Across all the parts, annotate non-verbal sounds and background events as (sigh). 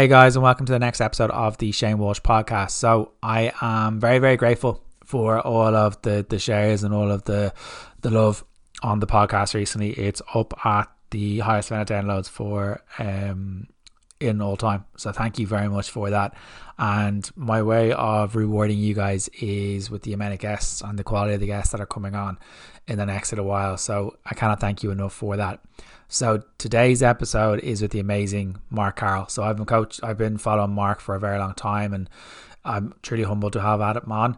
Hey guys, and welcome to the next episode of the Shane Walsh podcast. So I am very, very grateful for all of the the shares and all of the the love on the podcast recently. It's up at the highest amount of downloads for um in all time. So thank you very much for that. And my way of rewarding you guys is with the amount of guests and the quality of the guests that are coming on in the next little while. So I cannot thank you enough for that. So today's episode is with the amazing Mark Carroll. So I've been coach, I've been following Mark for a very long time, and I'm truly humbled to have Adam on.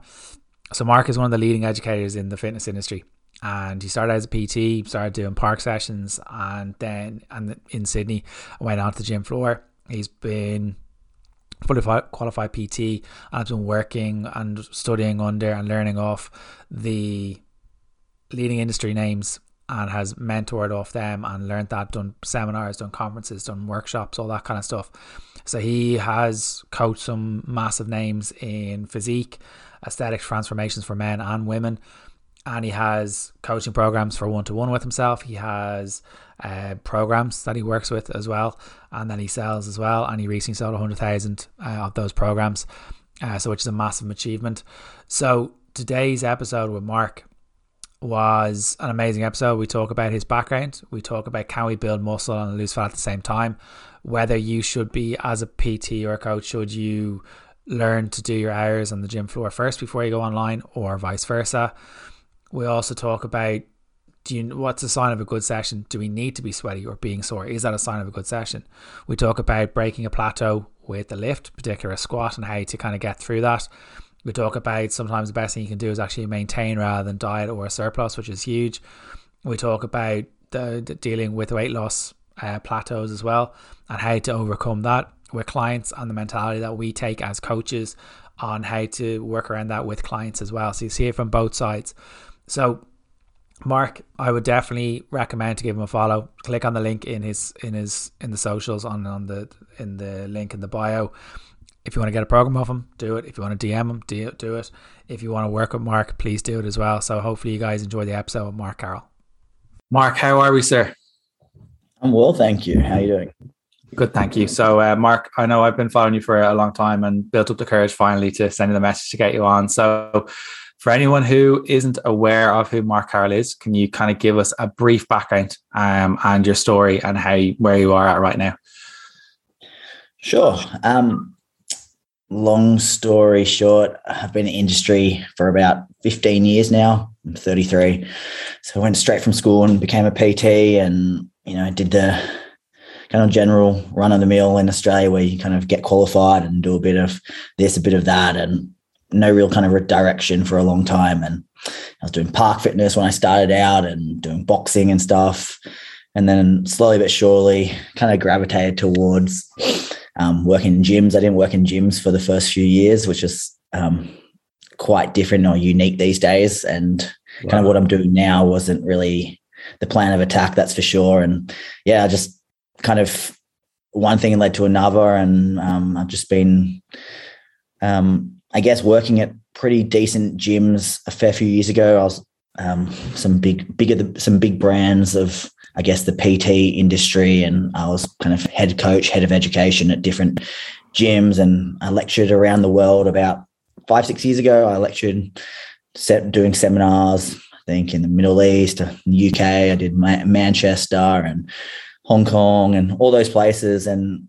So Mark is one of the leading educators in the fitness industry, and he started as a PT, started doing park sessions, and then and in Sydney went onto the gym floor. He's been fully qualified PT and has been working and studying under and learning off the leading industry names and has mentored off them and learned that, done seminars, done conferences, done workshops, all that kind of stuff. So he has coached some massive names in physique, aesthetic transformations for men and women. And he has coaching programs for one to one with himself. He has uh, programs that he works with as well, and then he sells as well. And he recently sold 100,000 uh, of those programs, uh, so which is a massive achievement. So today's episode with Mark was an amazing episode. We talk about his background. We talk about can we build muscle and lose fat at the same time. Whether you should be as a PT or a coach, should you learn to do your hours on the gym floor first before you go online, or vice versa. We also talk about do you what's a sign of a good session? Do we need to be sweaty or being sore? Is that a sign of a good session? We talk about breaking a plateau with the lift, particular squat, and how to kind of get through that we talk about sometimes the best thing you can do is actually maintain rather than diet or a surplus, which is huge. We talk about the, the dealing with weight loss uh, plateaus as well and how to overcome that with clients and the mentality that we take as coaches on how to work around that with clients as well. So you see it from both sides. So Mark, I would definitely recommend to give him a follow. Click on the link in his in his in the socials on on the in the link in the bio if you want to get a program off him, do it. If you want to DM him, do, do it. If you want to work with Mark, please do it as well. So hopefully you guys enjoy the episode with Mark Carroll. Mark, how are we, sir? I'm well, thank you. How are you doing? Good, thank you. So, uh, Mark, I know I've been following you for a long time and built up the courage finally to send you the message to get you on. So, for anyone who isn't aware of who Mark Carroll is, can you kind of give us a brief background um, and your story and how where you are at right now? Sure. Um, long story short, I've been in industry for about 15 years now. I'm 33. So I went straight from school and became a PT and, you know, did the kind of general run of the mill in Australia where you kind of get qualified and do a bit of this, a bit of that, and no real kind of direction for a long time. And I was doing park fitness when I started out and doing boxing and stuff. And then slowly but surely kind of gravitated towards um, working in gyms. I didn't work in gyms for the first few years, which is um, quite different or unique these days. And wow. kind of what I'm doing now wasn't really the plan of attack, that's for sure. And yeah, I just kind of one thing led to another, and um, I've just been, um, I guess, working at pretty decent gyms a fair few years ago. I was um, some big, bigger, some big brands of I guess, the PT industry. And I was kind of head coach, head of education at different gyms. And I lectured around the world about five, six years ago. I lectured set, doing seminars, I think, in the Middle East, UK. I did Manchester and Hong Kong and all those places. And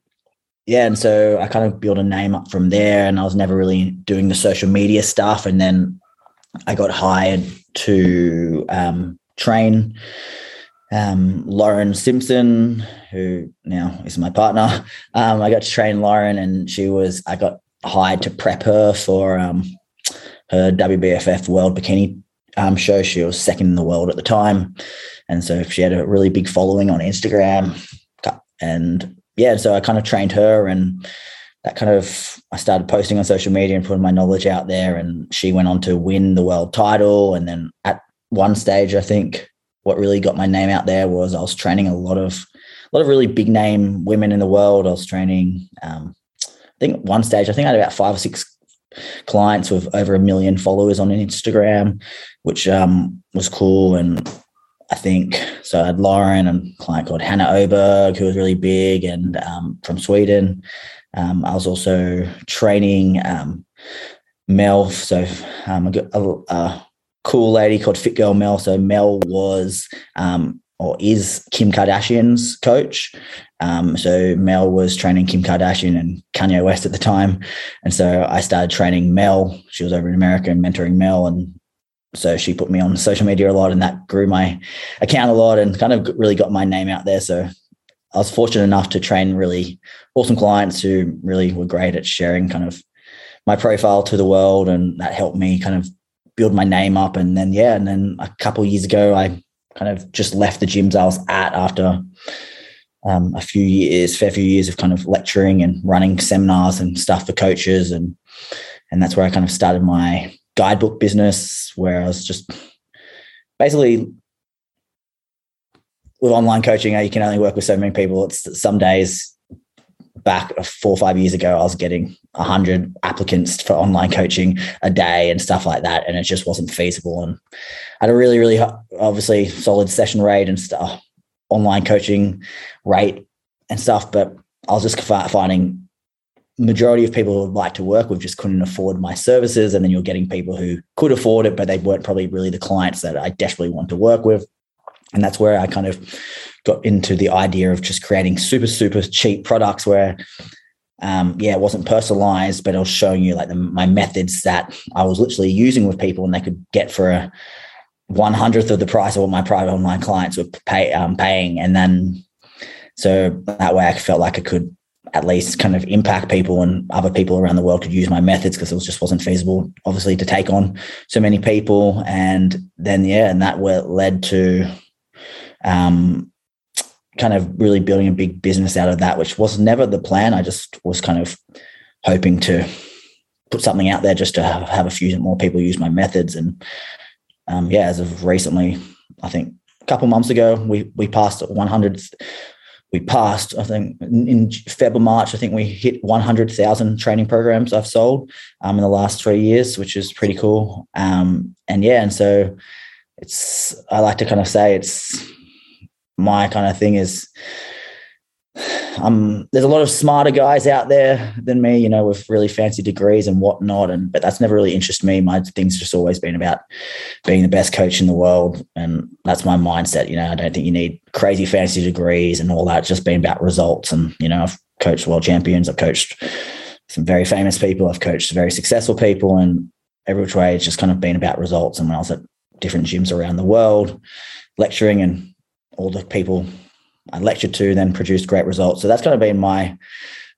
yeah, and so I kind of built a name up from there. And I was never really doing the social media stuff. And then I got hired to um, train um, Lauren Simpson, who now is my partner. (laughs) Um, I got to train Lauren, and she was I got hired to prep her for um, her WBFF World Bikini um, show. She was second in the world at the time, and so she had a really big following on Instagram. And yeah, so I kind of trained her, and that kind of I started posting on social media and putting my knowledge out there. And she went on to win the world title, and then at one stage, I think what really got my name out there was I was training a lot of a lot of really big name women in the world. I was training, um, I think one stage, I think I had about five or six clients with over a million followers on Instagram, which um, was cool. And I think so. I had Lauren and a client called Hanna Oberg, who was really big and um, from Sweden. Um, I was also training um, Mel. So um, a, a, cool lady called Fit Girl Mel. So Mel was um, or is Kim Kardashian's coach. Um, so Mel was training Kim Kardashian and Kanye West at the time, and so I started training Mel. She was over in America and mentoring Mel, and so she put me on social media a lot, and that grew my account a lot, and kind of really got my name out there. So I was fortunate enough to train really awesome clients who really were great at sharing kind of my profile to the world, and that helped me kind of build my name up. And then yeah, and then a couple years ago, I kind of just left the gyms I was at after um, a few years, fair few years of kind of lecturing and running seminars and stuff for coaches, and and that's where I kind of started my guidebook business, where I was just basically with online coaching, you can only work with so many people. It's some days back four or five years ago, I was getting 100 applicants for online coaching a day and stuff like that. And it just wasn't feasible. And I had a really, really obviously solid session rate and stuff, online coaching rate and stuff. But I was just finding majority of people would like to work with just couldn't afford my services. And then you're getting people who could afford it, but they weren't probably really the clients that I desperately want to work with. And that's where I kind of got into the idea of just creating super, super cheap products where, um, yeah, it wasn't personalized, but I was showing you like the, my methods that I was literally using with people and they could get for a one hundredth of the price of what my private online clients were pay, um, paying. And then, so that way I felt like I could at least kind of impact people and other people around the world could use my methods because it was just wasn't feasible, obviously, to take on so many people. And then, yeah, and that led to um, kind of really building a big business out of that, which was never the plan. I just was kind of hoping to put something out there just to have, a few more people use my methods. And um, yeah, as of recently, I think a couple months ago, we we passed 100. We passed, I think, in February, March. I think we hit 100,000 training programs I've sold um, in the last three years, which is pretty cool. Um, and yeah, and so it's I like to kind of say it's my kind of thing is um, there's a lot of smarter guys out there than me, you know, with really fancy degrees and whatnot. And but that's never really interested me. My thing's just always been about being the best coach in the world, and that's my mindset. You know, I don't think you need crazy fancy degrees and all that. Just been about results. And you know, I've coached world champions. I've coached some very famous people. I've coached very successful people, and every which way, it's just kind of been about results. And when I was at different gyms around the world, lecturing and all the people I lectured to then produced great results. So that's kind of been my, I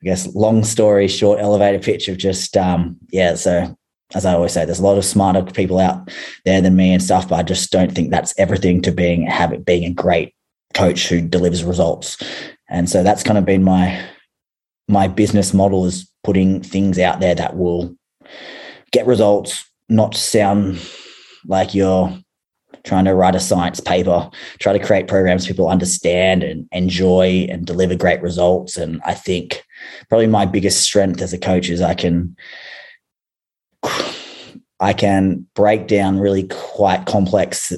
guess, long story short elevator pitch of just, um, yeah. So as I always say, there's a lot of smarter people out there than me and stuff, but I just don't think that's everything to being have it being a great coach who delivers results. And so that's kind of been my my business model is putting things out there that will get results, not sound like you're trying to write a science paper, try to create programs people understand and enjoy and deliver great results. And I think probably my biggest strength as a coach is I can I can break down really quite complex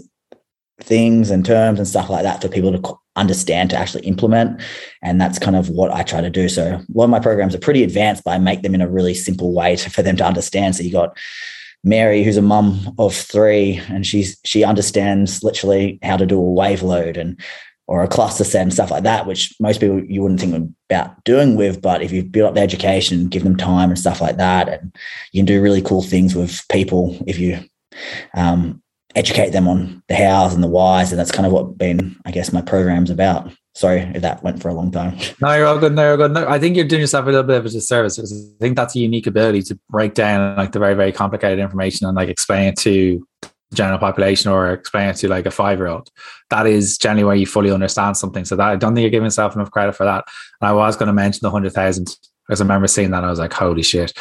things and terms and stuff like that for people to understand to actually implement. And that's kind of what i try to do. So a lot of my programs are pretty advanced but i make them in a really simple way to, for them to understand. So you got Mary, who's a mum of three, and she's she understands literally how to do a wave load and or a cluster set and stuff like that, which most people you wouldn't think about doing with. But if you build up the education, give them time and stuff like that, and you can do really cool things with people if you um, educate them on the hows and the whys, and that's kind of what been, I guess, my program's about. Sorry if that went for a long time. (laughs) No, you're all good. No, you're good. No, I think you're doing yourself a little bit of a disservice because I think that's a unique ability to break down like the very, very complicated information and like explain it to the general population or explain it to like a five year old. That is generally where you fully understand something. So that I don't think you're giving yourself enough credit for that. And I was going to mention the hundred thousand because I remember seeing that I was like, holy shit,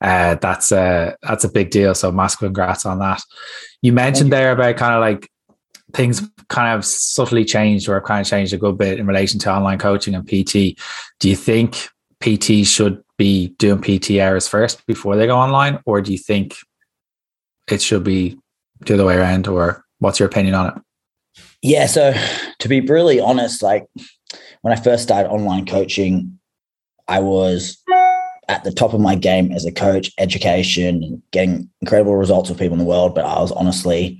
uh, that's a that's a big deal. So massive congrats on that. You mentioned there about kind of like things kind of subtly changed or have kind of changed a good bit in relation to online coaching and PT. Do you think PT should be doing PT hours first before they go online, or do you think it should be the other way around, or what's your opinion on it? Yeah, so to be really honest, like when I first started online coaching, I was at the top of my game as a coach, education, getting incredible results with people in the world. But I was honestly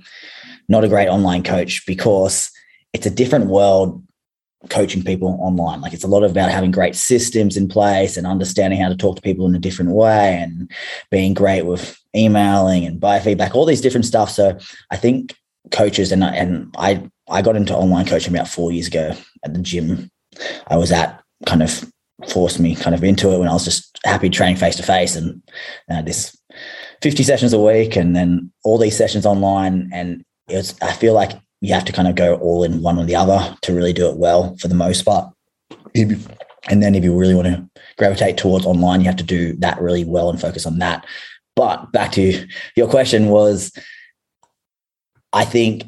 not a great online coach because it's a different world coaching people online. Like it's a lot about having great systems in place and understanding how to talk to people in a different way and being great with emailing and biofeedback, all these different stuff. So I think coaches and and I I got into online coaching about four years ago at the gym I was at kind of forced me kind of into it when I was just happy training face to face and uh, this 50 sessions a week and then all these sessions online and it's I feel like you have to kind of go all in one or the other to really do it well for the most part. And then if you really want to gravitate towards online, you have to do that really well and focus on that. But back to your question was I think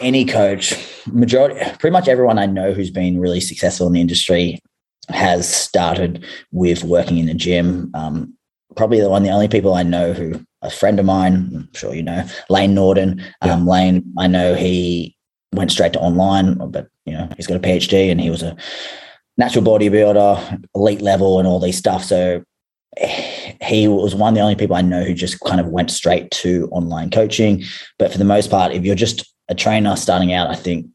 any coach, majority, pretty much everyone I know who's been really successful in the industry has started with working in the gym. Um, probably the one, the only people I know who a friend of mine, I'm sure you know, Layne Norton. Yeah. Um, Layne, I know he went straight to online, but you know, he's got a PhD and he was a natural bodybuilder, elite level, and all these stuff. So he was one of the only people I know who just kind of went straight to online coaching. But for the most part, if you're just a trainer starting out, I think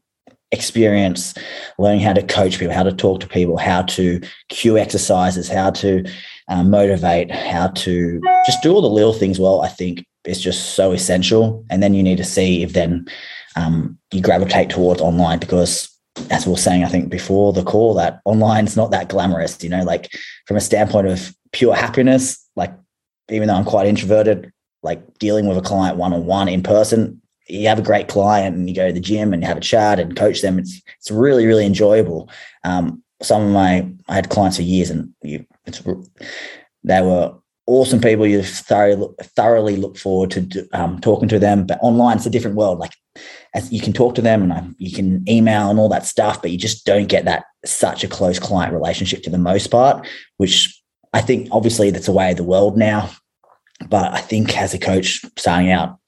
experience learning how to coach people, how to talk to people, how to cue exercises, how to um, motivate, how to just do all the little things well, I think is just so essential. And then you need to see if then um, you gravitate towards online because as we were saying, I think before the call, that online is not that glamorous, you know, like from a standpoint of pure happiness, like even though I'm quite introverted, like dealing with a client one on one in person, you have a great client and you go to the gym and you have a chat and coach them. It's it's really really enjoyable. Um, some of my I had clients for years and you, they were awesome people. You thoroughly thoroughly look forward to um, talking to them. But online, it's a different world. Like as you can talk to them and um, you can email and all that stuff, but you just don't get that such a close client relationship to the most part. Which I think obviously that's the way of the world now. But I think as a coach starting out,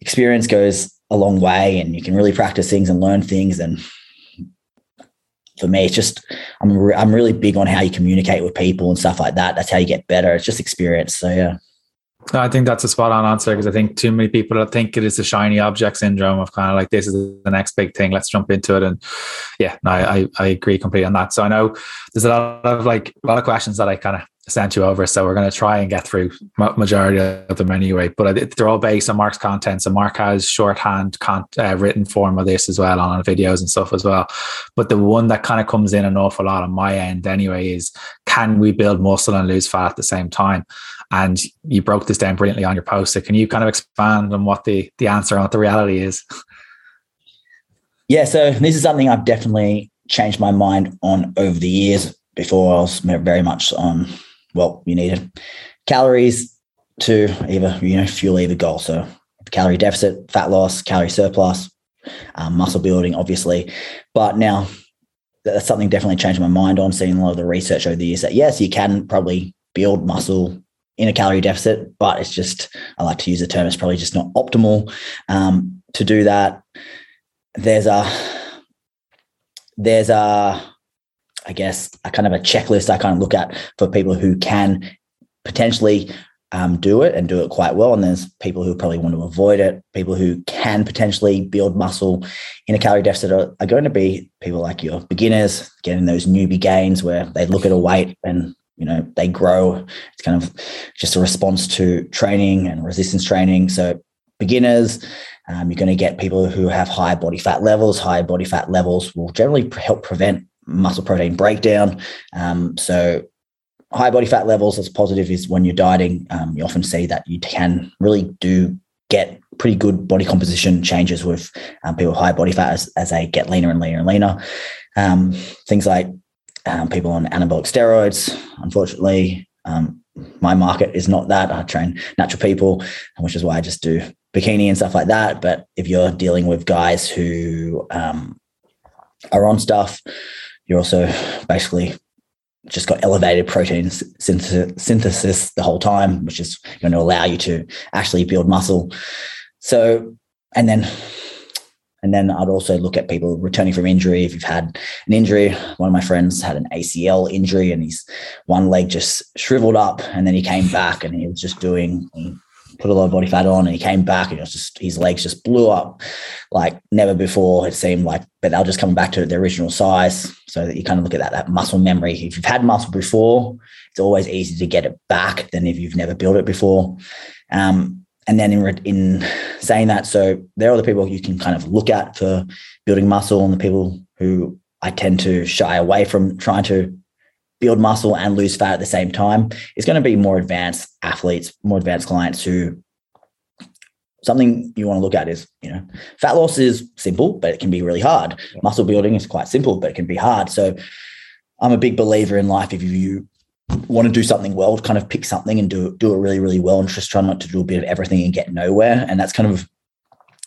experience goes a long way and you can really practice things and learn things and for me it's just i'm re- i'm really big on how you communicate with people and stuff like that that's how you get better it's just experience so yeah I think that's a spot on answer because I think too many people think it is a shiny object syndrome of kind of like this is the next big thing. Let's jump into it. And yeah, no, I, I agree completely on that. So I know there's a lot of like a lot of questions that I kind of sent you over. So we're going to try and get through majority of them anyway. But they're all based on Mark's content. So Mark has shorthand con- uh, written form of this as well on videos and stuff as well. But the one that kind of comes in an awful lot on my end anyway is can we build muscle and lose fat at the same time? And you broke this down brilliantly on your post. So can you kind of expand on what the the answer and what the reality is? Yeah, so this is something I've definitely changed my mind on over the years. Before I was very much on well, you need calories to either, you know, fuel either goal. So calorie deficit, fat loss, calorie surplus, um, muscle building, obviously. But now that's something definitely changed my mind on seeing a lot of the research over the years that yes, you can probably build muscle in a calorie deficit, but it's just, I like to use the term, it's probably just not optimal um, to do that. There's a, there's a, I guess, a kind of a checklist I kind of look at for people who can potentially um, do it and do it quite well. And there's people who probably want to avoid it. People who can potentially build muscle in a calorie deficit are, are going to be people like your beginners getting those newbie gains where they look at a weight and you know they grow. It's kind of just a response to training and resistance training. So beginners, um, you're going to get people who have high body fat levels. High body fat levels will generally help prevent muscle protein breakdown. Um, so high body fat levels as positive is when you're dieting. Um, you often see that you can really do get pretty good body composition changes with um, people with high body fat as, as, they get leaner and leaner and leaner. Um, things like um, people on anabolic steroids, unfortunately, um, my market is not that. I train natural people, which is why I just do bikini and stuff like that. But if you're dealing with guys who um, are on stuff, you're also basically just got elevated protein synthesis the whole time, which is going to allow you to actually build muscle. So, and then And then I'd also look at people returning from injury. If you've had an injury, one of my friends had an ACL injury and his one leg just shriveled up and then he came back and he was just doing, put a lot of body fat on and he came back and it was just, his legs just blew up like never before. It seemed like, but they'll just come back to their original size. So that you kind of look at that, that muscle memory. If you've had muscle before, it's always easy to get it back than if you've never built it before. Um, and then in, in saying that, so there are the people you can kind of look at for building muscle and the people who I tend to shy away from trying to build muscle and lose fat at the same time is going to be more advanced athletes, more advanced clients who something you want to look at is, you know, fat loss is simple, but it can be really hard. Muscle building is quite simple, but it can be hard. So I'm a big believer in life. If you want to do something well, kind of pick something and do do it really, really well, and just try not to do a bit of everything and get nowhere. And that's kind of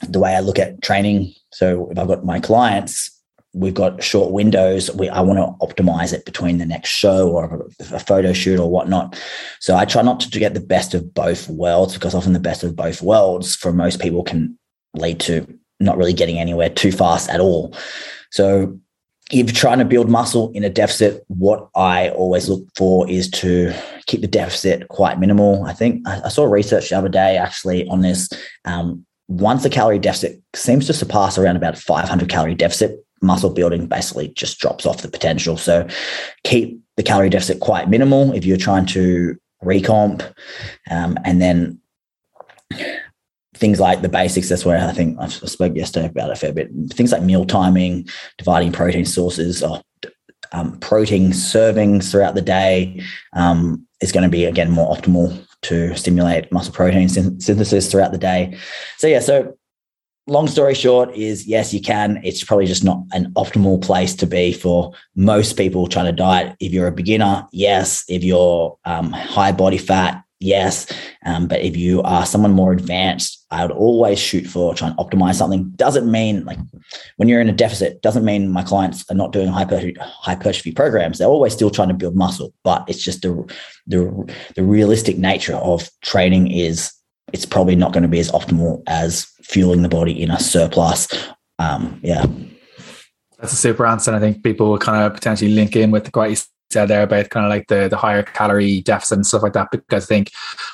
the way I look at training. So if I've got my clients, we've got short windows. We I want to optimize it between the next show or a photo shoot or whatnot. So I try not to get the best of both worlds because often the best of both worlds for most people can lead to not really getting anywhere too fast at all. So if you're trying to build muscle in a deficit, what I always look for is to keep the deficit quite minimal. I think I, saw research the other day actually on this. Um, once the calorie deficit seems to surpass around about 500 calorie deficit, muscle building basically just drops off the potential. So keep the calorie deficit quite minimal if you're trying to recomp, um, and then things like the basics. That's where I think I spoke yesterday about a fair bit. Things like meal timing, dividing protein sources, or um, protein servings throughout the day um, is going to be again more optimal to stimulate muscle protein synthesis throughout the day. So yeah, so long story short is yes, you can. It's probably just not an optimal place to be for most people trying to diet. If you're a beginner, yes. If you're um, high body fat, yes. Um, but if you are someone more advanced, I would always shoot for trying to optimize something. Doesn't mean like when you're in a deficit, doesn't mean my clients are not doing hyper, hypertrophy programs. They're always still trying to build muscle, but it's just the, the, the realistic nature of training is it's probably not going to be as optimal as fueling the body in a surplus. Um, yeah. That's a super answer. I think people will kind of potentially link in with what you said there about kind of like the, the higher calorie deficit and stuff like that, because I think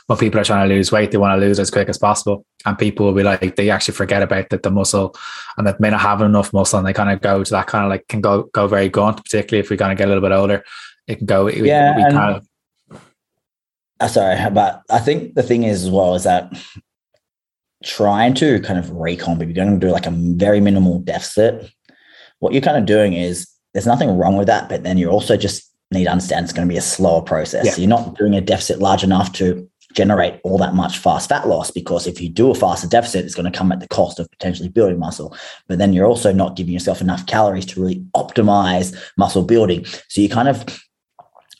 when people are trying to lose weight, they want to lose as quick as possible. And people will be like, they actually forget about that the muscle and that may not have enough muscle and they kind of go to that kind of like can go, go very gaunt, particularly if we kind of get a little bit older. It can go, yeah, we, we kind of Uh, sorry, but I think the thing is as well is that trying to kind of recomp, if you're going to do like a very minimal deficit, what you're kind of doing is there's nothing wrong with that, but then you also just need to understand it's going to be a slower process. Yeah. So you're not doing a deficit large enough to generate all that much fast fat loss because if you do a faster deficit, it's going to come at the cost of potentially building muscle. But then you're also not giving yourself enough calories to really optimize muscle building. So you kind of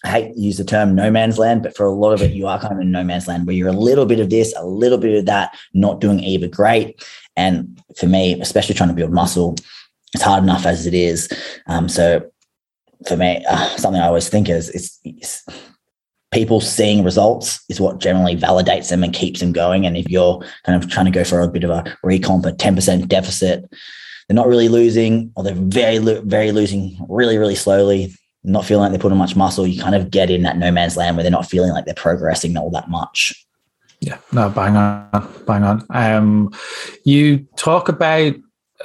I hate to use the term no man's land, but for a lot of it, you are kind of in no man's land where you're a little bit of this, a little bit of that, not doing either great. And for me, especially trying to build muscle, it's hard enough as it is. Um, so for me, uh, something I always think is it's, it's people seeing results is what generally validates them and keeps them going. And if you're kind of trying to go for a bit of a recomp, a 10% deficit, they're not really losing or they're very, very losing really, really slowly not feeling like they're putting much muscle, you kind of get in that no man's land where they're not feeling like they're progressing all that much. Yeah, no, bang on, bang on. Um, you talk about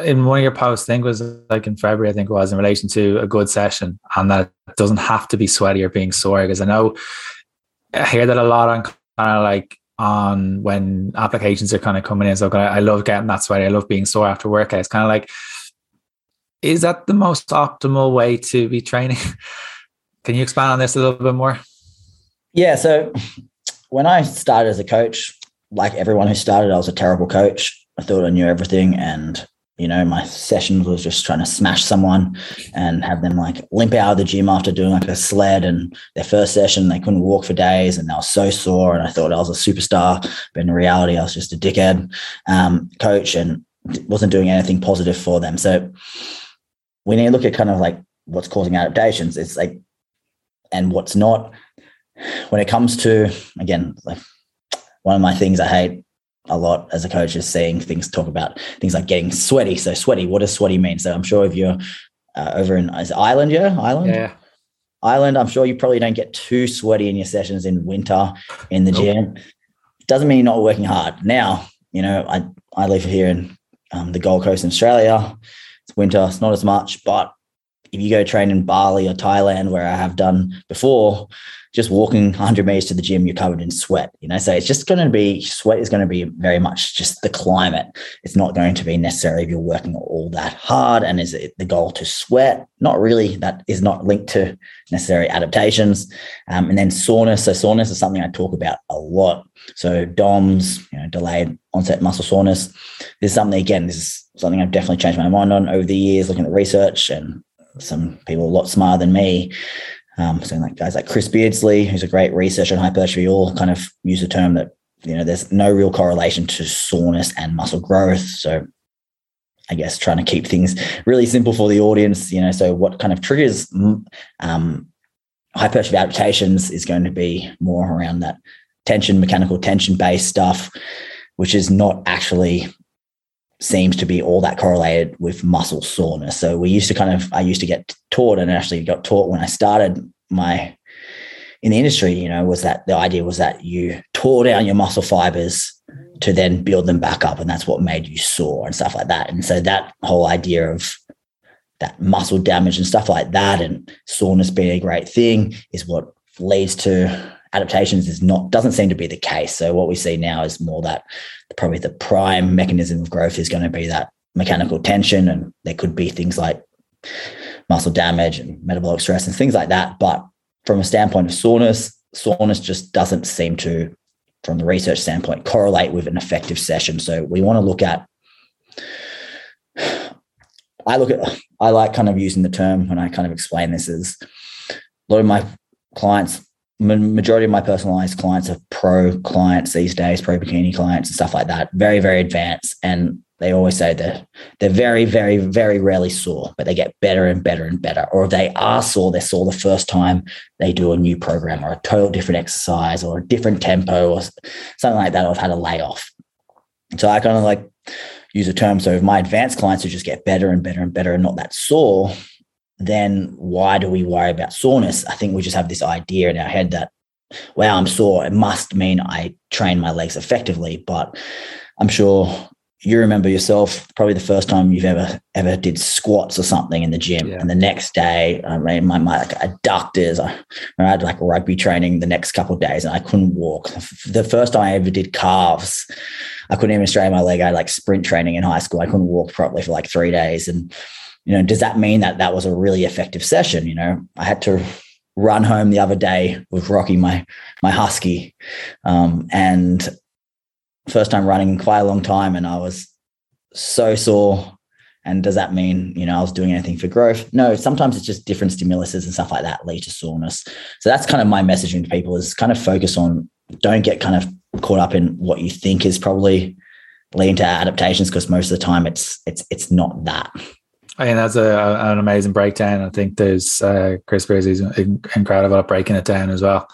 in one of your posts, I think was like in February, I think it was in relation to a good session, and that doesn't have to be sweaty or being sore. Because I know I hear that a lot on kind of like on when applications are kind of coming in. So I love getting that sweaty. I love being sore after workout. It's kind of like is that the most optimal way to be training? (laughs) Can you expand on this a little bit more? Yeah. So when I started as a coach, like everyone who started, I was a terrible coach. I thought I knew everything. And, you know, my sessions was just trying to smash someone and have them like limp out of the gym after doing like a sled and their first session, they couldn't walk for days and they were so sore. And I thought I was a superstar. But in reality, I was just a dickhead um, coach and wasn't doing anything positive for them. So we need to look at kind of like what's causing adaptations. It's like, and what's not. When it comes to, again, like one of my things I hate a lot as a coach is seeing things talk about things like getting sweaty. So sweaty, what does sweaty mean? So I'm sure if you're uh, over in is Ireland, yeah, Ireland, yeah. Ireland, I'm sure you probably don't get too sweaty in your sessions in winter in the nope. gym. Doesn't mean you're not working hard. Now, you know, I I live here in um, the Gold Coast in Australia. Winter, it's not as much, but if you go train in Bali or Thailand, where I have done before, just walking 100 meters to the gym, you're covered in sweat. You know, so it's just going to be sweat is going to be very much just the climate. It's not going to be necessarily if you're working all that hard. And is it the goal to sweat? Not really. That is not linked to necessary adaptations. Um, and then soreness. So soreness is something I talk about a lot. So DOMS, you know, delayed onset muscle soreness. This is something again. This is something I've definitely changed my mind on over the years, looking at research and some people a lot smarter than me um, so like guys like Chris Beardsley, who's a great researcher on hypertrophy, all kind of use the term that you know there's no real correlation to soreness and muscle growth. So I guess trying to keep things really simple for the audience, you know. So what kind of triggers mm, um, hypertrophy adaptations is going to be more around that tension, mechanical tension based stuff, which is not actually seems to be all that correlated with muscle soreness. So we used to kind of, I used to get taught and actually got taught when I started my in the industry, you know, was that the idea was that you tore down your muscle fibers to then build them back up. And that's what made you sore and stuff like that. And so that whole idea of that muscle damage and stuff like that and soreness being a great thing is what leads to adaptations is not doesn't seem to be the case. So what we see now is more that probably the prime mechanism of growth is going to be that mechanical tension, and there could be things like muscle damage and metabolic stress and things like that. But from a standpoint of soreness, soreness just doesn't seem to, from the research standpoint, correlate with an effective session. So we want to look at I look at I like kind of using the term when I kind of explain this is a lot of my clients majority of my personalized clients are pro clients these days, pro bikini clients and stuff like that. Very, very advanced. And they always say that they're very, very, very rarely sore, but they get better and better and better. Or if they are sore, they're sore the first time they do a new program or a total different exercise or a different tempo or something like that, or have had a layoff. So I kind of like use a term. So if my advanced clients who just get better and better and better and not that sore, then why do we worry about soreness? I think we just have this idea in our head that, wow, I'm sore. It must mean I train my legs effectively. But I'm sure you remember yourself probably the first time you've ever ever did squats or something in the gym yeah. and the next day i mean my, my like adductors I, I had like rugby training the next couple of days and i couldn't walk the first time i ever did calves i couldn't even straighten my leg i had like sprint training in high school i couldn't walk properly for like three days and you know, does that mean that that was a really effective session? You know, I had to run home the other day with Rocky, my my husky, um, and first time running in quite a long time, and I was so sore. And does that mean you know I was doing anything for growth? No, sometimes it's just different stimuluses and stuff like that lead to soreness. So that's kind of my messaging to people is kind of focus on don't get kind of caught up in what you think is probably leading to adaptations because most of the time it's it's it's not that. I think that's a, an amazing breakdown. I think there's uh, Chris Beardsley's incredible at breaking it down as well.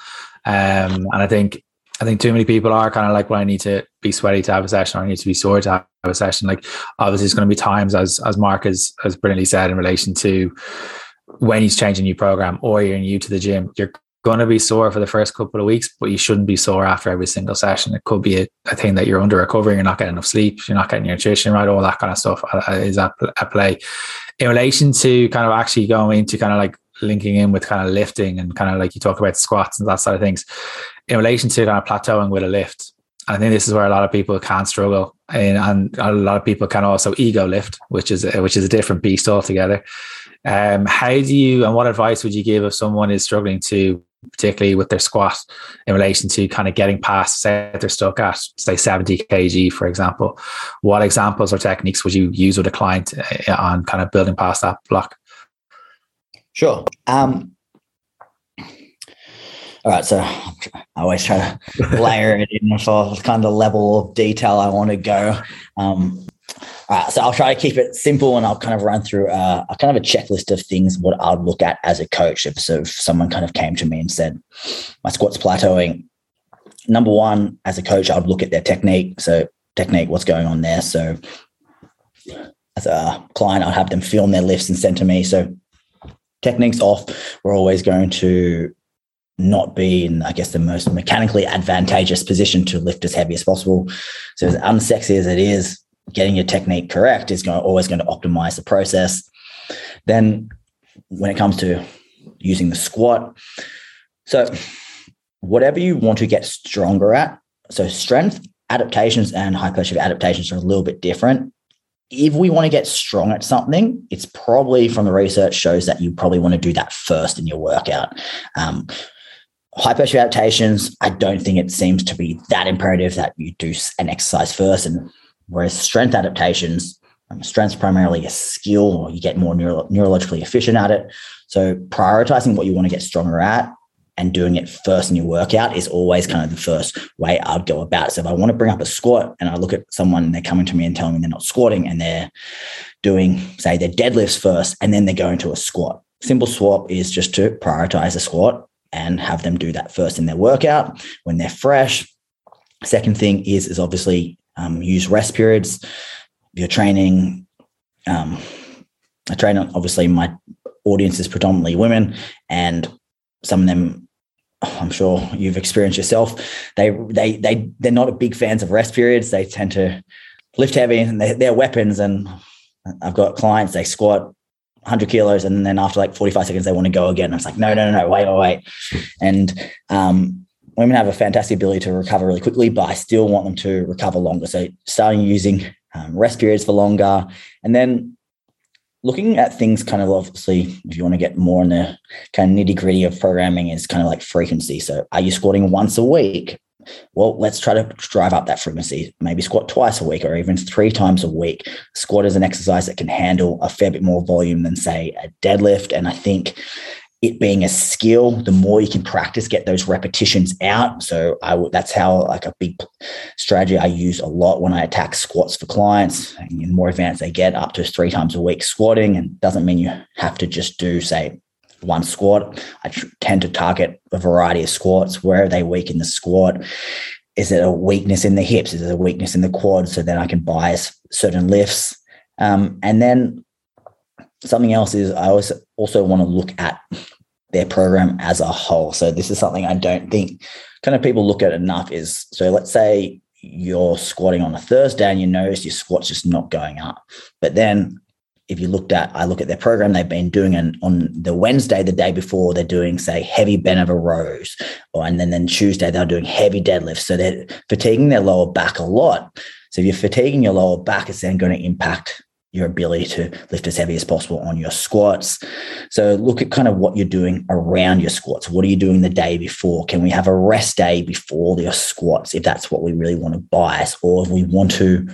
Um, and I think I think too many people are kind of like, well, I need to be sweaty to have a session, or I need to be sore to have a session. Like, obviously, it's going to be times, as as Mark has has brilliantly said, in relation to when he's changing new program or you're new to the gym, you're going to be sore for the first couple of weeks, but you shouldn't be sore after every single session. It could be a, a thing that you're under recovery, you're not getting enough sleep, you're not getting your nutrition right, all that kind of stuff uh, is at, at play. In relation to kind of actually going into kind of like linking in with kind of lifting and kind of like you talk about squats and that side of things, in relation to kind of plateauing with a lift, I think this is where a lot of people can struggle, and, and, a lot of people can also ego lift, which is which is a different beast altogether. Um, how do you and what advice would you give if someone is struggling to particularly with their squat in relation to kind of getting past, say they're stuck at, say, 70 kg, for example. What examples or techniques would you use with a client uh, on kind of building past that block? Sure. Um, all right, so I always try to layer it in for kind of level of detail I want to go. Um, all right, so I'll try to keep it simple and I'll kind of run through uh, a kind of a checklist of things what I'd look at as a coach. If, so if someone kind of came to me and said, my squat's plateauing, number one, as a coach, I'd look at their technique. So technique, what's going on there. So as a client, I'd have them film their lifts and send to me. So techniques off, we're always going to not be in, I guess, the most mechanically advantageous position to lift as heavy as possible. So as unsexy as it is, getting your technique correct is going always going to optimize the process. Then when it comes to using the squat, so whatever you want to get stronger at, so strength adaptations and hypertrophy adaptations are a little bit different. If we want to get strong at something, it's probably from the research shows that you probably want to do that first in your workout. Um, hypertrophy adaptations, I don't think it seems to be that imperative that you do an exercise first. And whereas strength adaptations, um, strength's primarily a skill, or you get more neuro- neurologically efficient at it. So prioritizing what you want to get stronger at and doing it first in your workout is always kind of the first way I'd go about it. So if I want to bring up a squat and I look at someone and they're coming to me and telling me they're not squatting and they're doing, say, their deadlifts first and then they're going to a squat. Simple swap is just to prioritize a squat and have them do that first in their workout when they're fresh. Second thing is is obviously um, use rest periods. If you're training, um, I train obviously my audience is predominantly women, and some of them, I'm sure you've experienced yourself. They they they they're not big fans of rest periods. They tend to lift heavy and they, they're weapons. And I've got clients they squat 100 kilos and then after like 45 seconds they want to go again and it's like no no no no wait wait wait and um, women have a fantastic ability to recover really quickly but i still want them to recover longer so starting using um, rest periods for longer and then looking at things kind of obviously if you want to get more in the kind of nitty gritty of programming is kind of like frequency so are you squatting once a week well, let's try to drive up that frequency. Maybe squat twice a week or even three times a week. Squat is an exercise that can handle a fair bit more volume than, say, a deadlift. And I think it being a skill, the more you can practice, get those repetitions out. So I w- that's how like a big strategy I use a lot when I attack squats for clients. And the more advanced they get, up to three times a week squatting, and doesn't mean you have to just do say one squat. I tr- tend to target a variety of squats. Where are they weak in the squat? Is it a weakness in the hips? Is it a weakness in the quad? So then I can bias certain lifts. Um, and then something else is I also also want to look at their program as a whole. So this is something I don't think kind of people look at enough is so let's say you're squatting on a Thursday and you notice your squat's just not going up. But then if you looked at, I look at their program, they've been doing an on the Wednesday, the day before, they're doing, say, heavy bent over rows. Or and then, then Tuesday, they're doing heavy deadlifts. So they're fatiguing their lower back a lot. So if you're fatiguing your lower back, it's then going to impact your ability to lift as heavy as possible on your squats. So look at kind of what you're doing around your squats. What are you doing the day before? Can we have a rest day before your squats if that's what we really want to bias? Or if we want to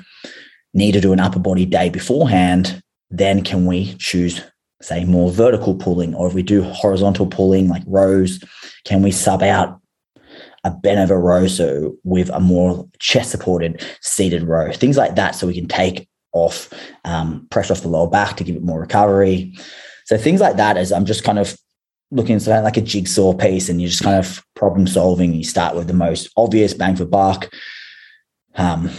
need to do an upper body day beforehand, then can we choose say more vertical pulling or if we do horizontal pulling like rows can we sub out a bent over row so with a more chest supported seated row things like that so we can take off um, pressure off the lower back to give it more recovery so things like that as i'm just kind of looking at like a jigsaw piece and you're just kind of problem solving you start with the most obvious bang for buck um,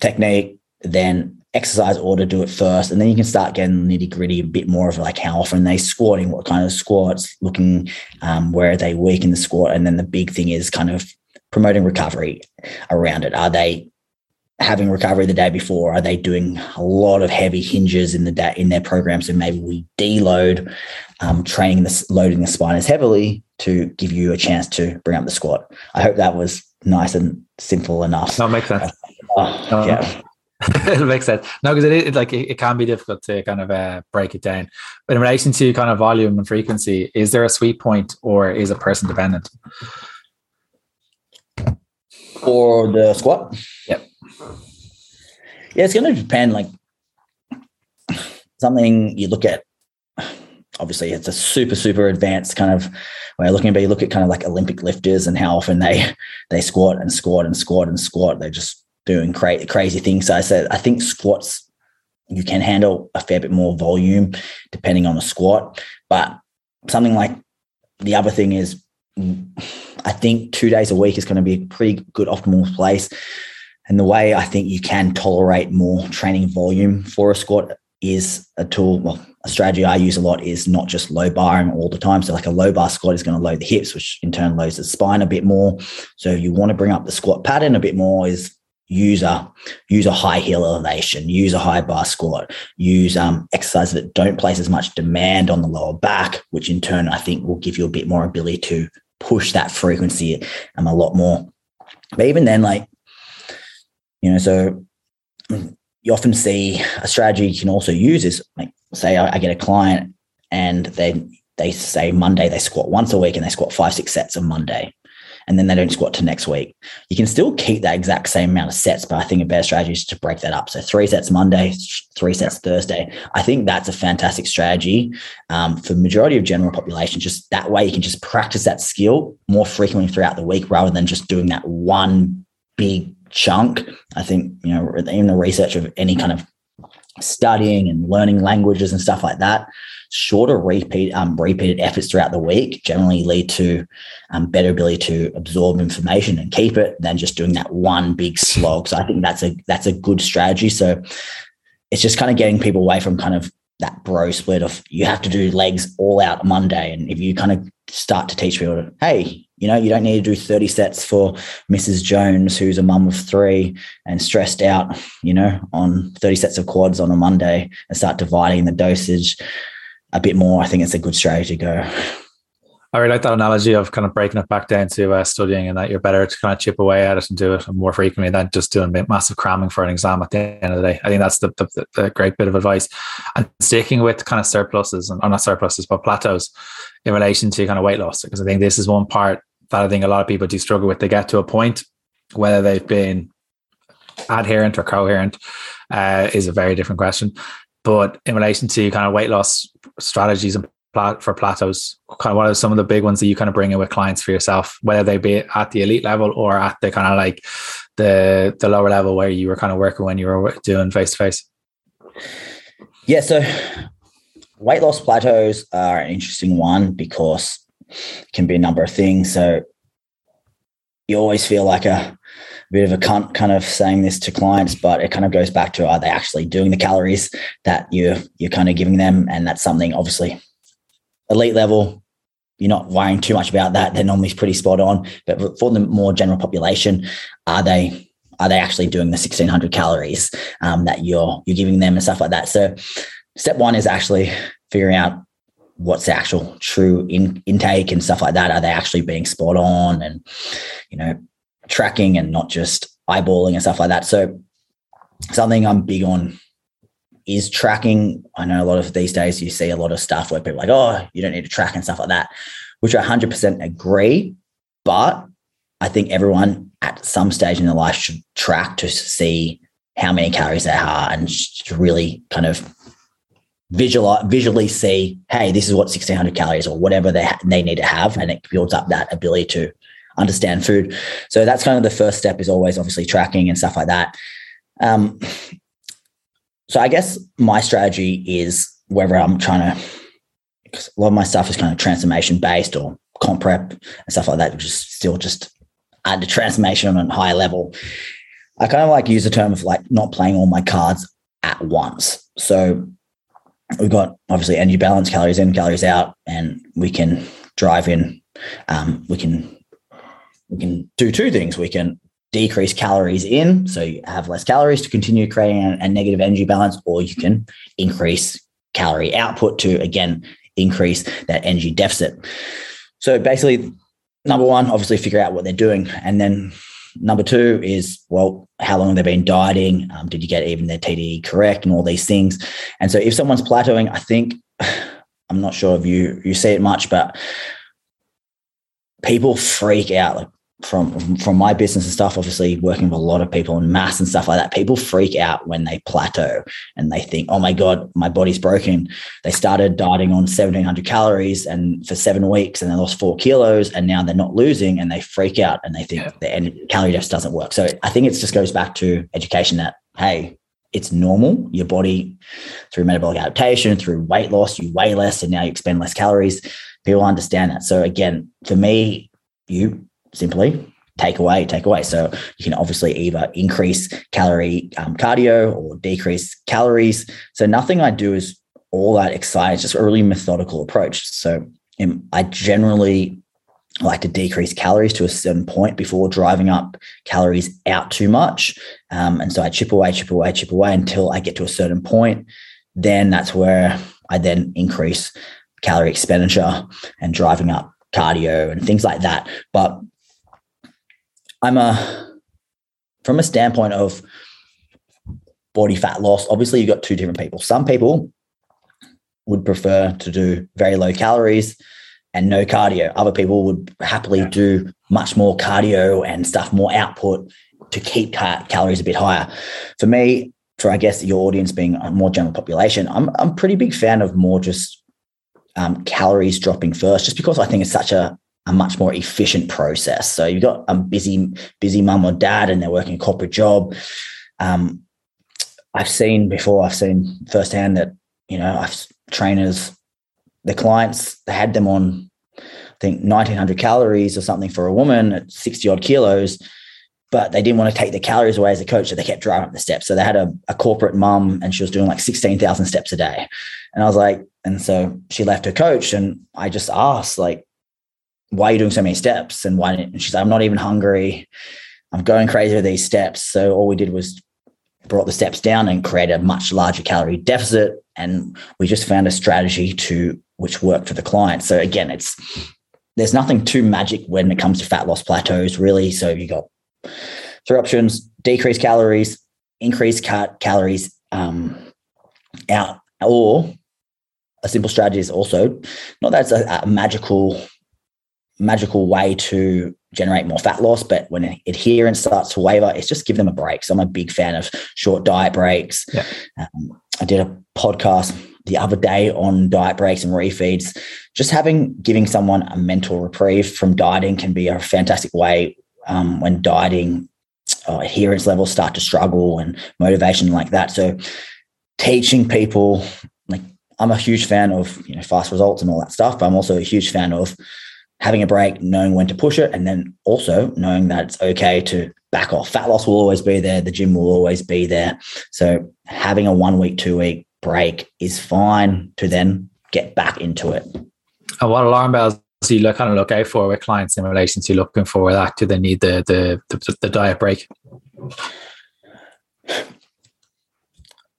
technique then exercise order, do it first, and then you can start getting nitty gritty, a bit more of like how often they squatting, what kind of squats, looking um, where are they weak in the squat, and then the big thing is kind of promoting recovery around it. Are they having recovery the day before? Are they doing a lot of heavy hinges in the day in their program? So maybe we deload um, training this loading the spine as heavily to give you a chance to bring up the squat. I hope that was nice and simple enough. That makes sense. Uh, yeah. (laughs) it makes sense. No, because it, it like it, it, can be difficult to kind of uh, break it down. But in relation to kind of volume and frequency, is there a sweet point or is it person dependent? For the squat? Yep. Yeah, it's going to depend. Like something you look at. Obviously, it's a super super advanced kind of way of looking at. But you look at kind of like Olympic lifters and how often they they squat and squat and squat and squat. They're just doing cra- crazy things. So I said, I think squats, you can handle a fair bit more volume depending on the squat. But something like the other thing is, I think two days a week is going to be a pretty good optimal place. And the way I think you can tolerate more training volume for a squat is a tool. Well, a strategy I use a lot is not just low barring all the time. So, like a low bar squat is going to load the hips, which in turn loads the spine a bit more. So, if you want to bring up the squat pattern a bit more, is use a use a high heel elevation, use a high bar squat, use um, exercises that don't place as much demand on the lower back, which in turn I think will give you a bit more ability to push that frequency um, a lot more. But even then, like you know, so you often see a strategy you can also use is like say I, I get a client and they they say Monday they squat once a week and they squat five six sets on Monday and then they don't squat to next week. You can still keep that exact same amount of sets, but I think a better strategy is to break that up. So three sets Monday, three sets Thursday. I think that's a fantastic strategy um, for majority of general population. Just that way, you can just practice that skill more frequently throughout the week rather than just doing that one big chunk. I think you know in the research of any kind of studying and learning languages and stuff like that shorter repeat um, repeated efforts throughout the week generally lead to um, better ability to absorb information and keep it than just doing that one big slog. So I think that's a that's a good strategy. So it's just kind of getting people away from kind of that bro split of you have to do legs all out Monday, and if you kind of start to teach people, hey, you know, you don't need to do 30 sets for Mrs. Jones, who's a mum of three and stressed out, you know, on 30 sets of quads on a Monday and start dividing the dosage a bit more, I think it's a good strategy to go. I really like that analogy of kind of breaking it back down to uh, studying and that you're better to kind of chip away at it and do it more frequently than just doing massive cramming for an exam at the end of the day. I think that's the, the, the great bit of advice. And sticking with kind of surpluses and or not surpluses, but plateaus in relation to kind of weight loss, because I think this is one part that I think a lot of people do struggle with. They get to a point, whether they've been adherent or coherent, uh, is a very different question. But in relation to kind of weight loss strategies and for plateaus, kind of what are some of the big ones that you kind of bring in with clients for yourself, whether they be at the elite level or at the kind of like the the lower level where you were kind of working when you were doing face to face? Yeah, so weight loss plateaus are an interesting one because it can be a number of things. So you always feel like a bit of a cunt kind of saying this to clients, but it kind of goes back to are they actually doing the calories that you're you're kind of giving them? And that's something obviously elite level, you're not worrying too much about that. They're normally pretty spot on. But for the more general population, are they are they actually doing the 1600 calories um, that you're you're giving them and stuff like that? So step one is actually figuring out what's the actual true in, intake and stuff like that. Are they actually being spot on and you know tracking and not just eyeballing and stuff like that. So something I'm big on is tracking. I know a lot of these days you see a lot of stuff where people are like, oh, you don't need to track and stuff like that, which I 100% agree. But I think everyone at some stage in their life should track to see how many calories they are and to really kind of visual, visually see, hey, this is what 1600 calories or whatever they, ha- they need to have. And it builds up that ability to understand food. So that's kind of the first step is always obviously tracking and stuff like that. Um, so I guess my strategy is whether I'm trying to, because a lot of my stuff is kind of transformation based or comp prep and stuff like that, which is still just the transformation on a higher level. I kind of like use the term of like not playing all my cards at once. So we've got obviously energy balance, calories in, calories out, and we can drive in. Um, we can we can do two things. We can decrease calories in, so you have less calories to continue creating a, a negative energy balance, or you can increase calorie output to again increase that energy deficit. So basically, number one, obviously figure out what they're doing, and then number two is well, how long they've they been dieting? Um, did you get even their TDE correct, and all these things? And so if someone's plateauing, I think (sighs) I'm not sure if you you see it much, but people freak out. Like from from my business and stuff, obviously working with a lot of people in mass and stuff like that, people freak out when they plateau and they think, "Oh my god, my body's broken." They started dieting on seventeen hundred calories and for seven weeks, and they lost four kilos, and now they're not losing, and they freak out and they think yeah. the calorie deficit doesn't work. So I think it just goes back to education that hey, it's normal. Your body, through metabolic adaptation, through weight loss, you weigh less, and now you expend less calories. People understand that. So again, for me, you simply take away, take away. So you can obviously either increase calorie um, cardio or decrease calories. So nothing I do is all that exciting. It's just a really methodical approach. So um, I generally like to decrease calories to a certain point before driving up calories out too much. Um, and so I chip away, chip away, chip away until I get to a certain point. Then that's where I then increase calorie expenditure and driving up cardio and things like that. But I'm a from a standpoint of body fat loss, obviously you've got two different people. Some people would prefer to do very low calories and no cardio. Other people would happily yeah. do much more cardio and stuff, more output to keep cal- calories a bit higher. For me, for I guess your audience being a more general population, I'm I'm pretty big fan of more just um, calories dropping first, just because I think it's such a a much more efficient process. So you've got a busy, busy mum or dad, and they're working a corporate job. Um, I've seen before. I've seen firsthand that you know, I've trainers, the clients, they had them on, I think, 1900 calories or something for a woman at 60 odd kilos, but they didn't want to take the calories away as a coach, so they kept driving up the steps. So they had a, a corporate mum, and she was doing like 16,000 steps a day, and I was like, and so she left her coach, and I just asked like why are you doing so many steps? And why? And she's like, I'm not even hungry. I'm going crazy with these steps. So all we did was brought the steps down and created a much larger calorie deficit. And we just found a strategy to which worked for the client. So again, it's there's nothing too magic when it comes to fat loss plateaus, really. So you got three options: decrease calories, increase cut calories um, out, or a simple strategy is also not that it's a, a magical magical way to generate more fat loss, but when adherence starts to waver, it's just give them a break. So I'm a big fan of short diet breaks. Yeah. Um, I did a podcast the other day on diet breaks and refeeds. Just having giving someone a mental reprieve from dieting can be a fantastic way um, when dieting uh, adherence levels start to struggle and motivation like that. So teaching people like I'm a huge fan of you know fast results and all that stuff, but I'm also a huge fan of having a break, knowing when to push it, and then also knowing that it's okay to back off. Fat loss will always be there, the gym will always be there. So having a one week, two week break is fine to then get back into it. And what alarm bells do you look kind of look out for with clients in relation to looking for that? Do they need the the the, the diet break?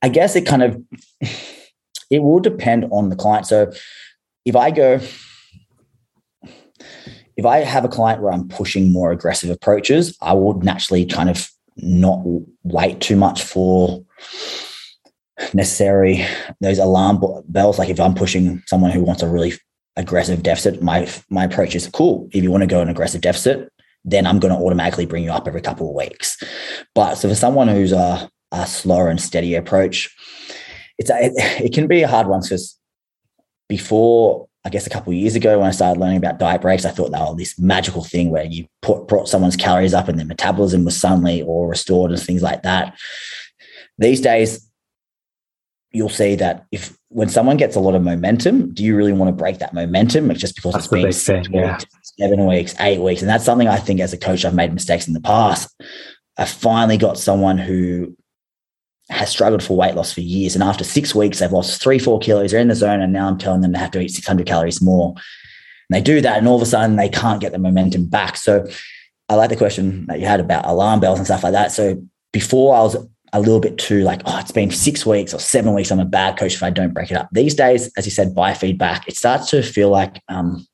I guess it kind of it will depend on the client. So if I go if I have a client where I'm pushing more aggressive approaches, I would naturally kind of not wait too much for necessary those alarm bells. Like if I'm pushing someone who wants a really aggressive deficit, my my approach is cool. If you want to go an aggressive deficit, then I'm going to automatically bring you up every couple of weeks. But so for someone who's a, a slower and steady approach, it's a, it, it can be a hard one because before I guess a couple of years ago when I started learning about diet breaks, I thought they were this magical thing where you put, brought someone's calories up and their metabolism was suddenly or restored and things like that. These days, you'll see that if when someone gets a lot of momentum, do you really want to break that momentum? It's just because that's it's been six weeks, yeah. seven weeks, eight weeks. And that's something I think as a coach, I've made mistakes in the past. I finally got someone who has struggled for weight loss for years. And after six weeks, they've lost three, four kilos. They're in the zone. And now I'm telling them they have to eat 600 calories more. And they do that. And all of a sudden, they can't get the momentum back. So I like the question that you had about alarm bells and stuff like that. So before I was a little bit too like, oh, it's been six weeks or seven weeks. I'm a bad coach if I don't break it up. These days, as you said, biofeedback, it starts to feel like um,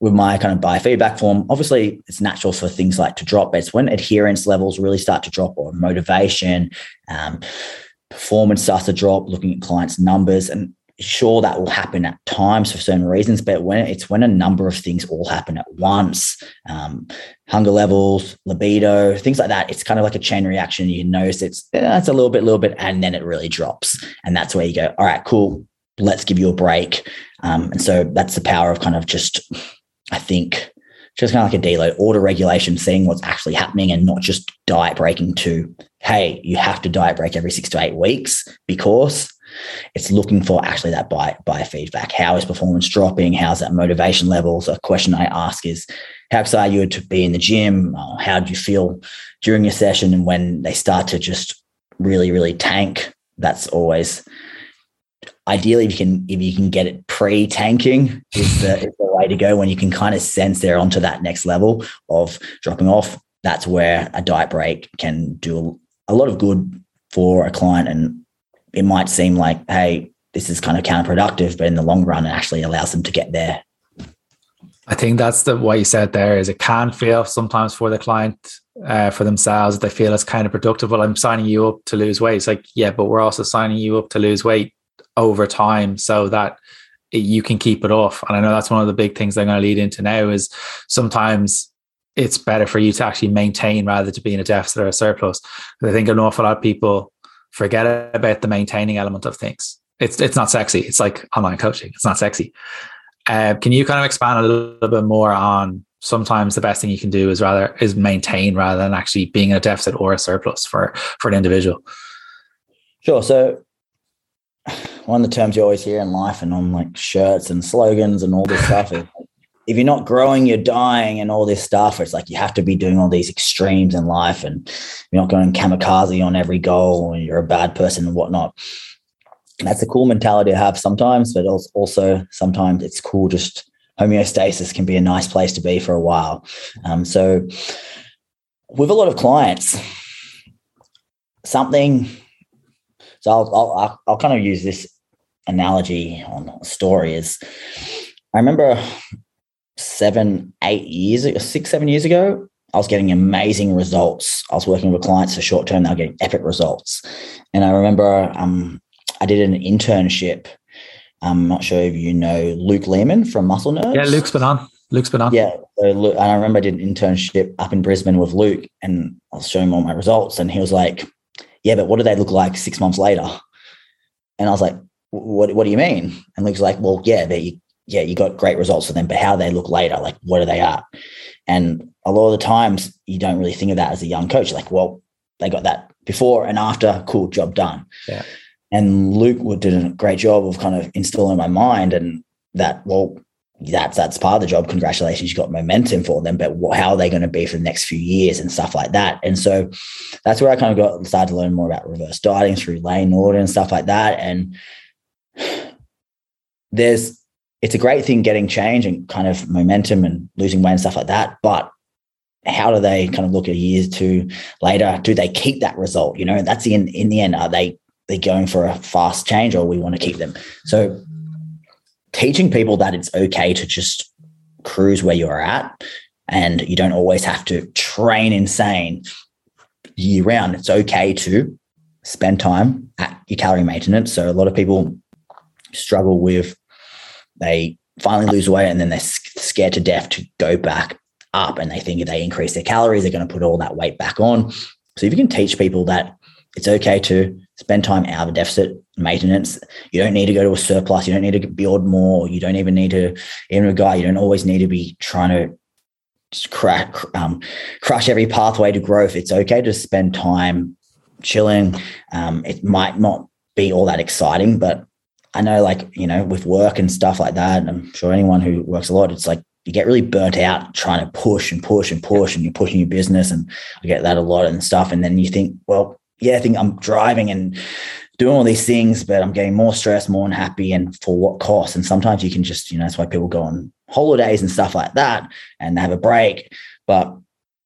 with my kind of biofeedback form, obviously it's natural for things like to drop, but it's when adherence levels really start to drop or motivation, um, performance starts to drop, looking at clients' numbers. And sure, that will happen at times for certain reasons, but when it's when a number of things all happen at once, um, hunger levels, libido, things like that, it's kind of like a chain reaction. You notice it's, it's a little bit, little bit, and then it really drops. And that's where you go, all right, cool, let's give you a break. Um, and so that's the power of kind of just I think just kind of like a deload, auto regulation, seeing what's actually happening and not just diet breaking to, hey, you have to diet break every six to eight weeks because it's looking for actually that biofeedback. How is performance dropping? How's that motivation level? So a question I ask is, how excited you to be in the gym? Uh, how do you feel during your session? And when they start to just really, really tank, that's always ideally if you can if you can get it pre-tanking is the, is the way to go when you can kind of sense they're onto that next level of dropping off. That's where a diet break can do a lot of good for a client. And it might seem like hey this is kind of counterproductive but in the long run it actually allows them to get there. I think that's the what you said there is it can feel sometimes for the client uh, for themselves they feel it's kind of productive. Well i'm signing you up to lose weight. It's like yeah but we're also signing you up to lose weight over time so that you can keep it off and i know that's one of the big things i'm going to lead into now is sometimes it's better for you to actually maintain rather to be in a deficit or a surplus. I think an awful lot of people forget about the maintaining element of things. It's it's not sexy. It's like online coaching. It's not sexy. Uh, can you kind of expand a little bit more on sometimes the best thing you can do is rather is maintain rather than actually being in a deficit or a surplus for for an individual? Sure. So one of the terms you always hear in life and on like shirts and slogans and all this stuff is if you're not growing, you're dying and all this stuff. It's like you have to be doing all these extremes in life and you're not going kamikaze on every goal and you're a bad person and whatnot. That's a cool mentality to have sometimes, but also sometimes it's cool just homeostasis can be a nice place to be for a while. Um, so with a lot of clients, something, so I'll, I'll, I'll kind of use this analogy on story is I remember seven, eight years, six, seven years ago, I was getting amazing results. I was working with clients for short term, they were getting epic results. And I remember um, I did an internship. I'm not sure if you know Luke Leaman from Muscle Nerds. Yeah, Luke's been on. Luke's been on. Yeah. So Luke, and I remember I did an internship up in Brisbane with Luke and I was showing him all my results. And he was like, Yeah, but what do they look like six months later? And I was like, what, what do you mean? And Luke's like, well, yeah, they yeah, you got great results for them, but how they look later, like what are they at? And a lot of the times you don't really think of that as a young coach. Like, well, they got that before and after, cool, job done. Yeah. And Luke did a great job of kind of instilling in my mind and that, well, that's that's part of the job. Congratulations, you got momentum for them, but how are they going to be for the next few years and stuff like that? And so that's where I kind of got started to learn more about reverse dieting through Layne Norton and stuff like that. And there's it's a great thing getting change and kind of momentum and losing weight and stuff like that. But how do they kind of look at a year or two later? Do they keep that result? You know, that's in in the end, are they they going for a fast change or we want to keep them? So teaching people that it's okay to just cruise where you're at and you don't always have to train insane year round. It's okay to spend time at your calorie maintenance. So a lot of people struggle with they finally lose weight and then they're scared to death to go back up and they think if they increase their calories they're going to put all that weight back on so if you can teach people that it's okay to spend time out of deficit maintenance you don't need to go to a surplus you don't need to build more you don't even need to even a guy you don't always need to be trying to crack um, crush every pathway to growth it's okay to spend time chilling um, it might not be all that exciting but I know, like, you know, with work and stuff like that, I'm sure anyone who works a lot, it's like you get really burnt out trying to push and push and push, and you're pushing your business. And I get that a lot and stuff. And then you think, well, yeah, I think I'm driving and doing all these things, but I'm getting more stressed, more unhappy, and for what cost? And sometimes you can just, you know, that's why people go on holidays and stuff like that and have a break. But,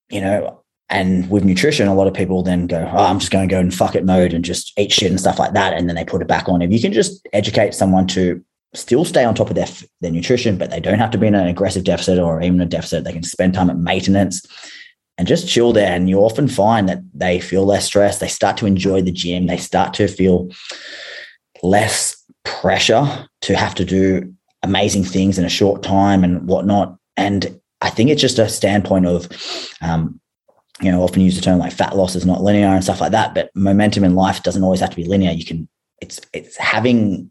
you know, and with nutrition, a lot of people then go, oh, I'm just going to go in fuck it mode and just eat shit and stuff like that. And then they put it back on. If you can just educate someone to still stay on top of their, their nutrition, but they don't have to be in an aggressive deficit or even a deficit, they can spend time at maintenance and just chill there. And you often find that they feel less stressed. They start to enjoy the gym. They start to feel less pressure to have to do amazing things in a short time and whatnot. And I think it's just a standpoint of um, you know, often use the term like fat loss is not linear and stuff like that. But momentum in life doesn't always have to be linear. You can, it's it's having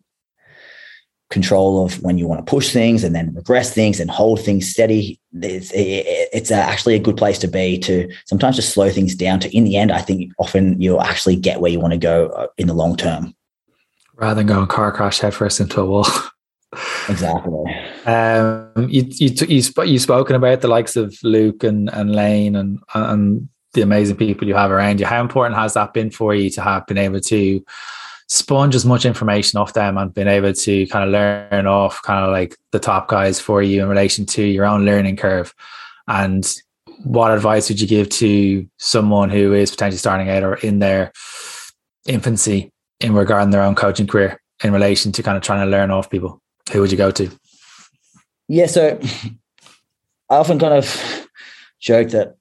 control of when you want to push things and then regress things and hold things steady. It's, it's actually a good place to be to sometimes just slow things down to in the end, I think often you'll actually get where you want to go uh, in the long term. rather than going car crash headfirst into a wall. (laughs) Exactly. Um, you you you sp- you spoken about the likes of Luke and, and Layne and and the amazing people you have around you. How important has that been for you to have been able to sponge as much information off them and been able to kind of learn off kind of like the top guys for you in relation to your own learning curve? And what advice would you give to someone who is potentially starting out or in their infancy in regarding their own coaching career in relation to kind of trying to learn off people? Who would you go to? Yeah, so I often kind of joke that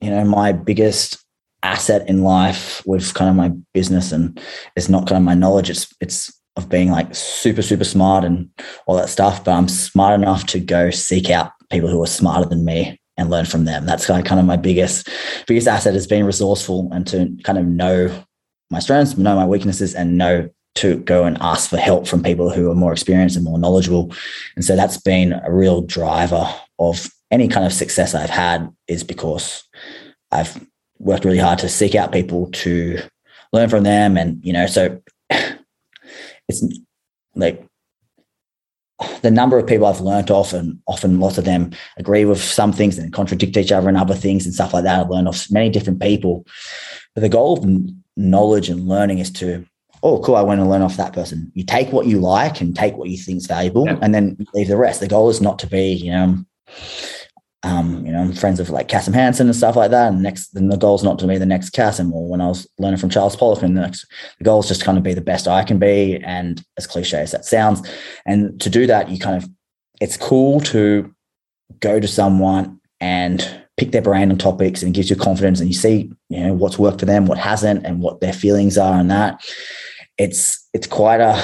you know my biggest asset in life with kind of my business and it's not kind of my knowledge. It's it's of being like super super smart and all that stuff but i'm smart enough to go seek out people who are smarter than me and learn from them. That's kind of, kind of my biggest biggest asset is being resourceful and to kind of know my strengths know my weaknesses and know to go and ask for help from people who are more experienced and more knowledgeable. And so that's been a real driver of any kind of success i've had is because i've worked really hard to seek out people to learn from them. And, you know, so (sighs) it's like the number of people I've learned off, and often lots of them agree with some things and contradict each other and other things and stuff like that. I've learned off many different people. But the goal of knowledge and learning is to, oh, cool, I want to learn off that person. You take what you like and take what you think is valuable yeah. and then leave the rest. The goal is not to be, you know, um, you know, I'm friends with like Kassem Hanson and stuff like that. And next, then the goal is not to be the next Kassem. Or when I was learning from Charles Poliquin, the next, the goal is just kind of be the best I can be. And as cliche as that sounds, and to do that, you kind of, it's cool to go to someone and pick their brain on topics and it gives you confidence and you see, you know, what's worked for them, what hasn't, and what their feelings are and that. It's, it's quite a,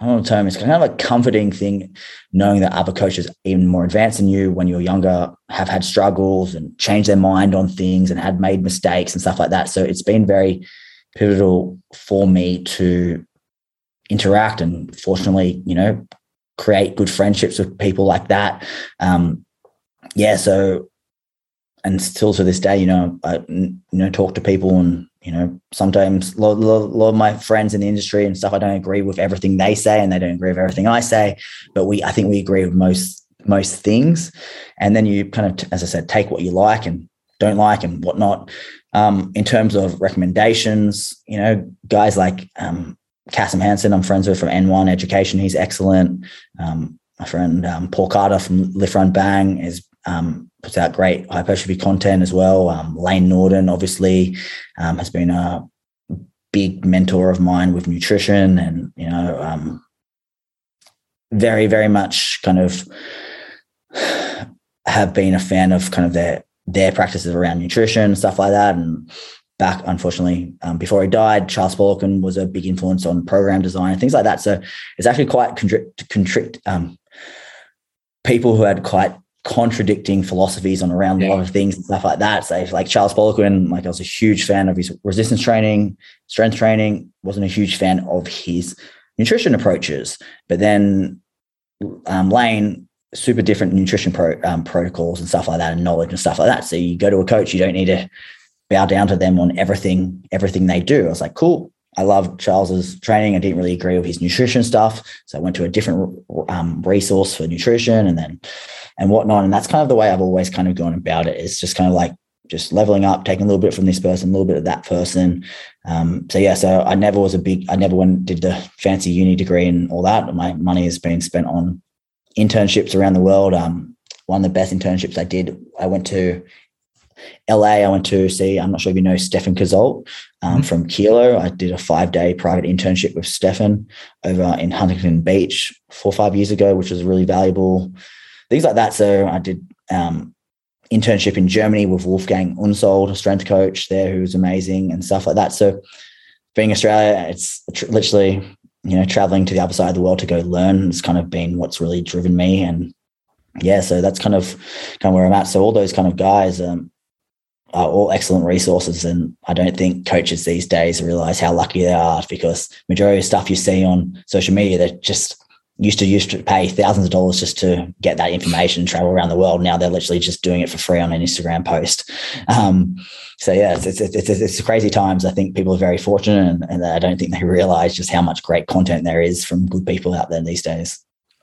I don't know term, it's kind of a comforting thing knowing that other coaches, even more advanced than you when you're younger, have had struggles and changed their mind on things and had made mistakes and stuff like that. So it's been very pivotal for me to interact and fortunately, you know, create good friendships with people like that. Um, yeah, so and still to this day, you know, I you know talk to people and you know sometimes a lot, a lot, of my friends in the industry and stuff, I don't agree with everything they say, and they don't agree with everything I say. But we, I think we agree with most most things. And then you kind of, as I said, take what you like and don't like and whatnot. Um, in terms of recommendations, you know, guys like um, Kassem Hanson, I'm friends with from N1 Education. He's excellent. Um, my friend um, Paul Carter from Lift Run Bang is um, puts out great hypertrophy content as well. Um, Layne Norton, obviously, um, has been a big mentor of mine with nutrition, and you know, um, very, very much kind of have been a fan of kind of their their practices around nutrition stuff like that. And back, unfortunately, um, before he died, Charles Poliquin was a big influence on program design and things like that. So it's actually quite contrict, contrict um, people who had quite contradicting philosophies on around yeah. a lot of things and stuff like that. So like Charles Poliquin, like I was a huge fan of his resistance training, strength training, wasn't a huge fan of his nutrition approaches. But then um, Layne, super different nutrition pro, um, protocols and stuff like that and knowledge and stuff like that. So you go to a coach, you don't need to bow down to them on everything, everything they do. I was like, cool. I loved Charles's training. I didn't really agree with his nutrition stuff. So I went to a different um, resource for nutrition and then and whatnot. And that's kind of the way I've always kind of gone about it. It's just kind of like just leveling up, taking a little bit from this person, a little bit of that person. Um, so yeah, so I never was a big, I never went did the fancy uni degree and all that. My money has been spent on internships around the world. Um, one of the best internships I did, I went to LA. I went to see, I'm not sure if you know Stefan Cazalt um, mm-hmm. from Kilo. I did a five day private internship with Stefan over in Huntington Beach four or five years ago, which was really valuable things like that. So I did um, internship in Germany with Wolfgang Unsöld, a strength coach there who was amazing and stuff like that. So being Australia, it's tr- literally, you know, traveling to the other side of the world to go learn has kind of been what's really driven me. And yeah, so that's kind of kind of where I'm at. So all those kind of guys um, are all excellent resources. And I don't think coaches these days realize how lucky they are because majority of stuff you see on social media, they're just used to used to pay thousands of dollars just to get that information and travel around the world. Now they're literally just doing it for free on an Instagram post. Um, so yeah, it's, it's, it's, it's, crazy times. I think people are very fortunate and, and I don't think they realize just how much great content there is from good people out there these days.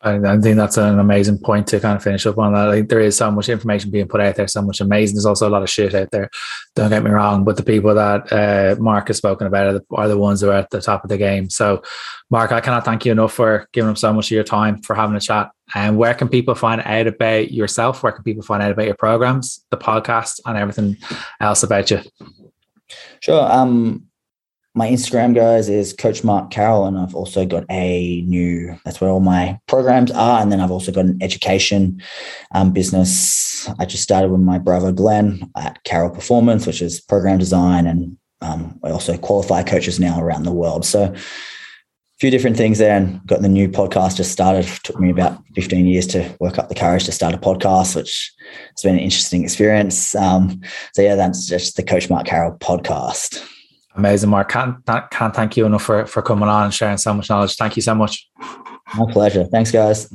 I, think that's an amazing point to kind of finish up on that. Like, there is so much information being put out there, so much amazing. There's also a lot of shit out there. Don't get me wrong, but the people that uh, Mark has spoken about are the, are the ones who are at the top of the game. So, Mark, I cannot thank you enough for giving up so much of your time for having a chat. And where can people find out about yourself? Where can people find out about your programs, the podcast, and everything else about you? Sure. Um, my Instagram guys is Coach Mark Carroll, and I've also got a new. That's where all my programs are, and then I've also got an education um, business. I just started with my brother Glenn at Carroll Performance, which is program design, and um, I also qualify coaches now around the world. So a few different things there, and got the new podcast just started. It took me about fifteen years to work up the courage to start a podcast, which has been an interesting experience. Um, so yeah, that's just the Coach Mark Carroll podcast. Amazing, Mark. Can't can't thank you enough for for coming on and sharing so much knowledge. Thank you so much. My pleasure. Thanks, guys.